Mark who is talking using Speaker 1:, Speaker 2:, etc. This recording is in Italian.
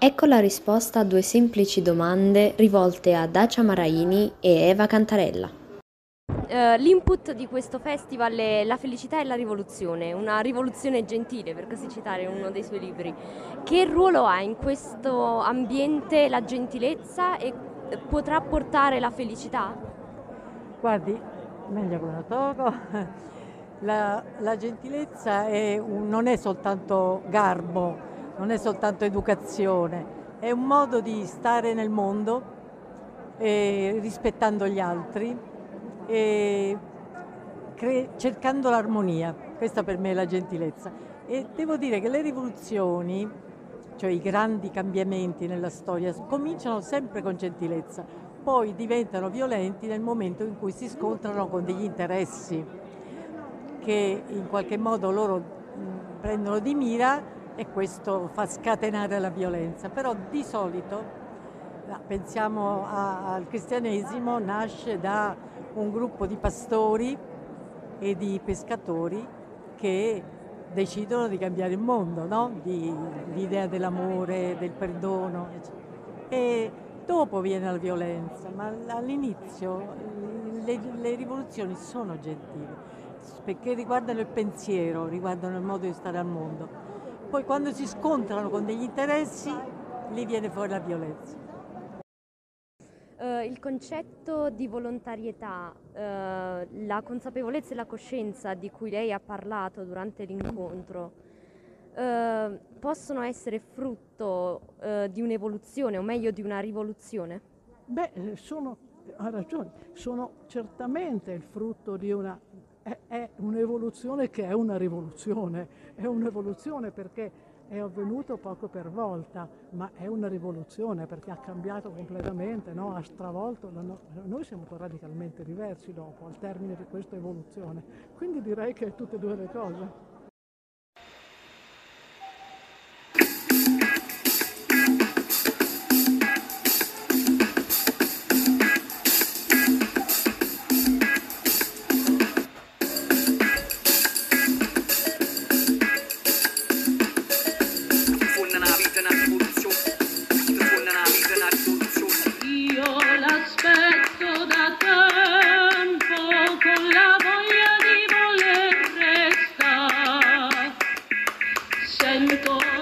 Speaker 1: Ecco la risposta a due semplici domande rivolte a Dacia Maraini e Eva Cantarella.
Speaker 2: Uh, l'input di questo festival è La felicità e la rivoluzione, una rivoluzione gentile, per così citare uno dei suoi libri. Che ruolo ha in questo ambiente la gentilezza e potrà portare la felicità?
Speaker 3: Guardi, meglio con la togo. La, la gentilezza è un, non è soltanto garbo, non è soltanto educazione, è un modo di stare nel mondo eh, rispettando gli altri e cercando l'armonia. Questa per me è la gentilezza. E devo dire che le rivoluzioni, cioè i grandi cambiamenti nella storia, cominciano sempre con gentilezza, poi diventano violenti nel momento in cui si scontrano con degli interessi che in qualche modo loro prendono di mira e questo fa scatenare la violenza. Però di solito, pensiamo a, al cristianesimo, nasce da un gruppo di pastori e di pescatori che decidono di cambiare il mondo, no? di, l'idea dell'amore, del perdono. E dopo viene la violenza, ma all'inizio le, le rivoluzioni sono gentili perché riguardano il pensiero, riguardano il modo di stare al mondo. Poi quando si scontrano con degli interessi, lì viene fuori la violenza.
Speaker 2: Uh, il concetto di volontarietà, uh, la consapevolezza e la coscienza di cui lei ha parlato durante l'incontro, uh, possono essere frutto di un'evoluzione, o meglio di una rivoluzione?
Speaker 4: Beh, sono, ha ragione, sono certamente il frutto di una è, è un'evoluzione che è una rivoluzione, è un'evoluzione perché è avvenuto poco per volta, ma è una rivoluzione perché ha cambiato completamente, no? ha stravolto, no? noi siamo radicalmente diversi dopo, al termine di questa evoluzione. Quindi direi che tutte e due le cose. time go.